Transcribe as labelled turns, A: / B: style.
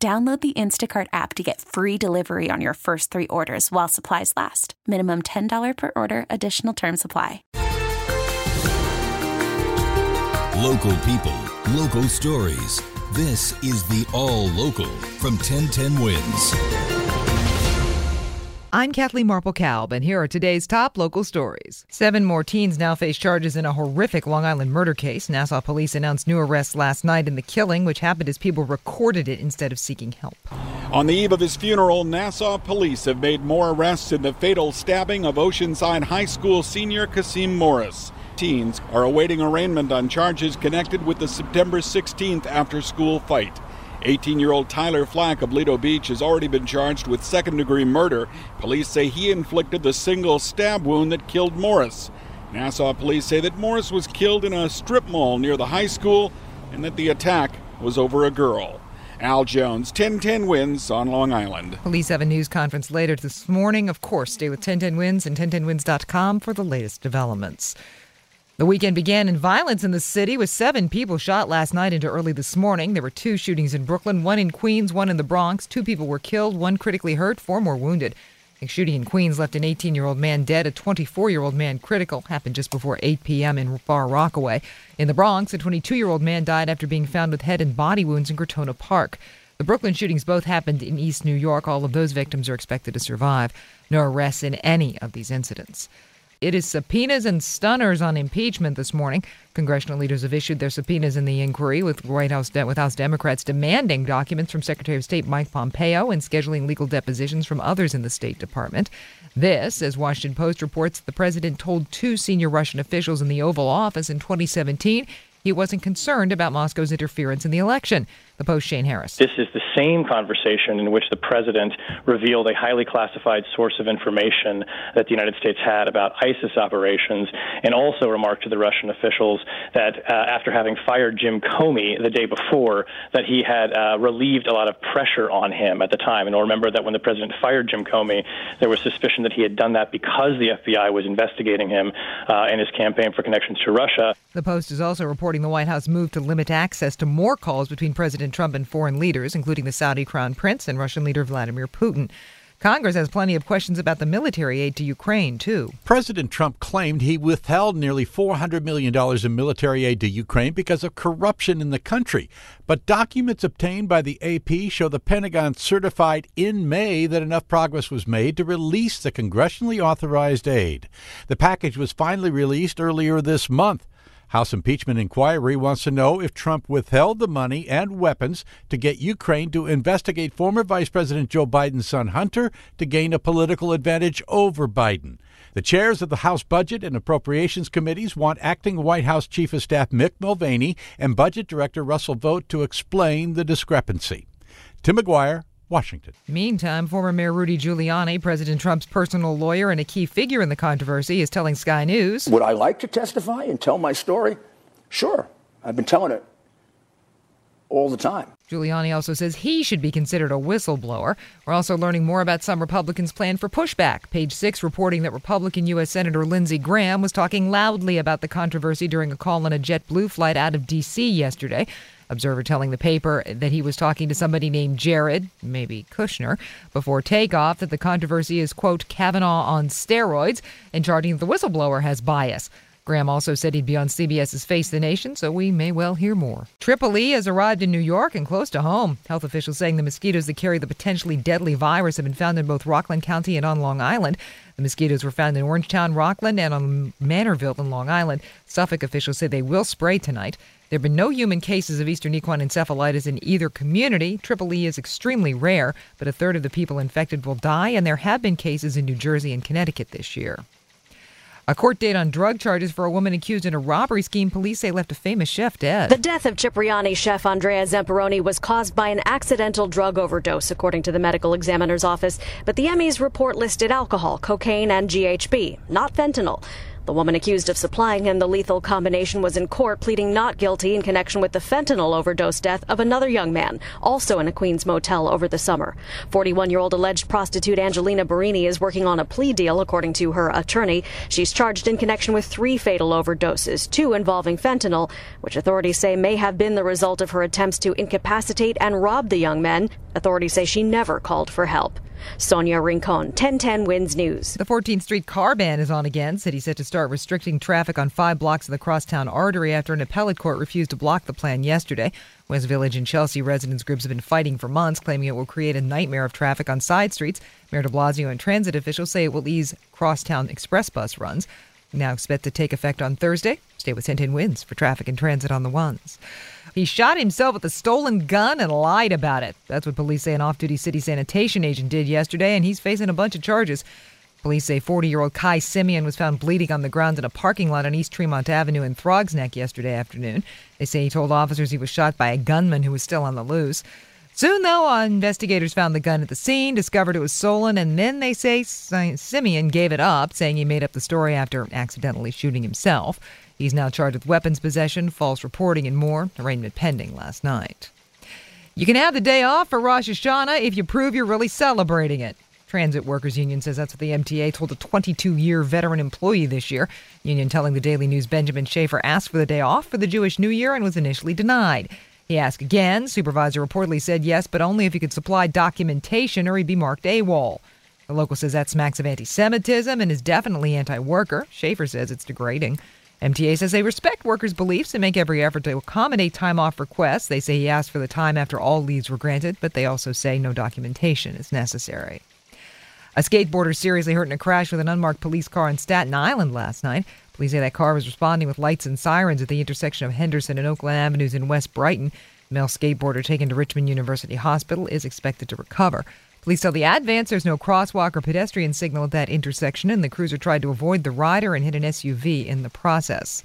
A: Download the Instacart app to get free delivery on your first three orders while supplies last. Minimum $10 per order, additional term supply.
B: Local people, local stories. This is the All Local from 1010 Wins.
C: I'm Kathleen Marple Kalb, and here are today's top local stories. Seven more teens now face charges in a horrific Long Island murder case. Nassau police announced new arrests last night in the killing, which happened as people recorded it instead of seeking help.
D: On the eve of his funeral, Nassau police have made more arrests in the fatal stabbing of Oceanside High School senior Khaseen Morris. Teens are awaiting arraignment on charges connected with the September 16th after school fight. 18 year old Tyler Flach of Lido Beach has already been charged with second degree murder. Police say he inflicted the single stab wound that killed Morris. Nassau police say that Morris was killed in a strip mall near the high school and that the attack was over a girl. Al Jones, 1010 wins on Long Island.
C: Police have a news conference later this morning. Of course, stay with 1010 wins and 1010wins.com for the latest developments. The weekend began in violence in the city with seven people shot last night into early this morning. There were two shootings in Brooklyn, one in Queens, one in the Bronx. Two people were killed, one critically hurt, four more wounded. A shooting in Queens left an 18 year old man dead, a 24 year old man critical. Happened just before 8 p.m. in Far Rockaway. In the Bronx, a 22 year old man died after being found with head and body wounds in Crotona Park. The Brooklyn shootings both happened in East New York. All of those victims are expected to survive. No arrests in any of these incidents. It is subpoenas and stunners on impeachment this morning. Congressional leaders have issued their subpoenas in the inquiry, with White House de- with House Democrats demanding documents from Secretary of State Mike Pompeo and scheduling legal depositions from others in the State Department. This, as Washington Post reports, the president told two senior Russian officials in the Oval Office in 2017 he wasn't concerned about Moscow's interference in the election. The Post Shane Harris.
E: This is the same conversation in which the president revealed a highly classified source of information that the United States had about ISIS operations, and also remarked to the Russian officials that uh, after having fired Jim Comey the day before, that he had uh, relieved a lot of pressure on him at the time. And I'll remember that when the president fired Jim Comey, there was suspicion that he had done that because the FBI was investigating him uh, in his campaign for connections to Russia.
C: The Post is also reporting the White House moved to limit access to more calls between President Trump and foreign leaders, including the Saudi crown prince and Russian leader Vladimir Putin. Congress has plenty of questions about the military aid to Ukraine, too.
F: President Trump claimed he withheld nearly $400 million in military aid to Ukraine because of corruption in the country. But documents obtained by the AP show the Pentagon certified in May that enough progress was made to release the congressionally authorized aid. The package was finally released earlier this month. House impeachment inquiry wants to know if Trump withheld the money and weapons to get Ukraine to investigate former Vice President Joe Biden's son Hunter to gain a political advantage over Biden. The chairs of the House Budget and Appropriations Committees want acting White House Chief of Staff Mick Mulvaney and Budget Director Russell Vought to explain the discrepancy. Tim Maguire, Washington.
C: Meantime, former Mayor Rudy Giuliani, President Trump's personal lawyer and a key figure in the controversy, is telling Sky News
G: Would I like to testify and tell my story? Sure. I've been telling it all the time.
C: Giuliani also says he should be considered a whistleblower. We're also learning more about some Republicans' plan for pushback. Page six reporting that Republican U.S. Senator Lindsey Graham was talking loudly about the controversy during a call on a JetBlue flight out of D.C. yesterday. Observer telling the paper that he was talking to somebody named Jared, maybe Kushner, before takeoff, that the controversy is, quote, Kavanaugh on steroids, and charging that the whistleblower has bias. Graham also said he'd be on CBS's Face the Nation, so we may well hear more. Triple-E has arrived in New York and close to home. Health officials saying the mosquitoes that carry the potentially deadly virus have been found in both Rockland County and on Long Island. The mosquitoes were found in Orangetown, Rockland, and on Manorville in Long Island. Suffolk officials say they will spray tonight. There have been no human cases of eastern equine encephalitis in either community. Triple E is extremely rare, but a third of the people infected will die, and there have been cases in New Jersey and Connecticut this year. A court date on drug charges for a woman accused in a robbery scheme police say left a famous chef dead.
H: The death of Cipriani chef Andrea Zamperoni was caused by an accidental drug overdose, according to the medical examiner's office. But the ME's report listed alcohol, cocaine, and GHB, not fentanyl. The woman accused of supplying him the lethal combination was in court pleading not guilty in connection with the fentanyl overdose death of another young man, also in a Queens motel over the summer. 41 year old alleged prostitute Angelina Barini is working on a plea deal, according to her attorney. She's charged in connection with three fatal overdoses, two involving fentanyl, which authorities say may have been the result of her attempts to incapacitate and rob the young men. Authorities say she never called for help. Sonia Rincon, 1010 Wins News.
C: The 14th Street car ban is on again. City set to start restricting traffic on five blocks of the crosstown artery after an appellate court refused to block the plan yesterday. West Village and Chelsea residents groups have been fighting for months, claiming it will create a nightmare of traffic on side streets. Mayor de Blasio and transit officials say it will ease crosstown express bus runs. Now expect to take effect on Thursday. Stay with 1010 Wins for traffic and transit on the ones. He shot himself with a stolen gun and lied about it. That's what police say an off duty city sanitation agent did yesterday, and he's facing a bunch of charges. Police say 40 year old Kai Simeon was found bleeding on the ground in a parking lot on East Tremont Avenue in Throgs Neck yesterday afternoon. They say he told officers he was shot by a gunman who was still on the loose. Soon, though, investigators found the gun at the scene, discovered it was stolen, and then they say Simeon gave it up, saying he made up the story after accidentally shooting himself. He's now charged with weapons possession, false reporting, and more. Arraignment pending last night. You can have the day off for Rosh Hashanah if you prove you're really celebrating it. Transit Workers Union says that's what the MTA told a 22 year veteran employee this year. Union telling the Daily News Benjamin Schaefer asked for the day off for the Jewish New Year and was initially denied. He asked again. Supervisor reportedly said yes, but only if he could supply documentation or he'd be marked AWOL. The local says that smacks of anti Semitism and is definitely anti worker. Schaefer says it's degrading. MTA says they respect workers' beliefs and make every effort to accommodate time off requests. They say he asked for the time after all leaves were granted, but they also say no documentation is necessary. A skateboarder seriously hurt in a crash with an unmarked police car in Staten Island last night. Police say that car was responding with lights and sirens at the intersection of Henderson and Oakland Avenues in West Brighton. male skateboarder taken to Richmond University Hospital is expected to recover. Police tell the Advance there's no crosswalk or pedestrian signal at that intersection, and the cruiser tried to avoid the rider and hit an SUV in the process.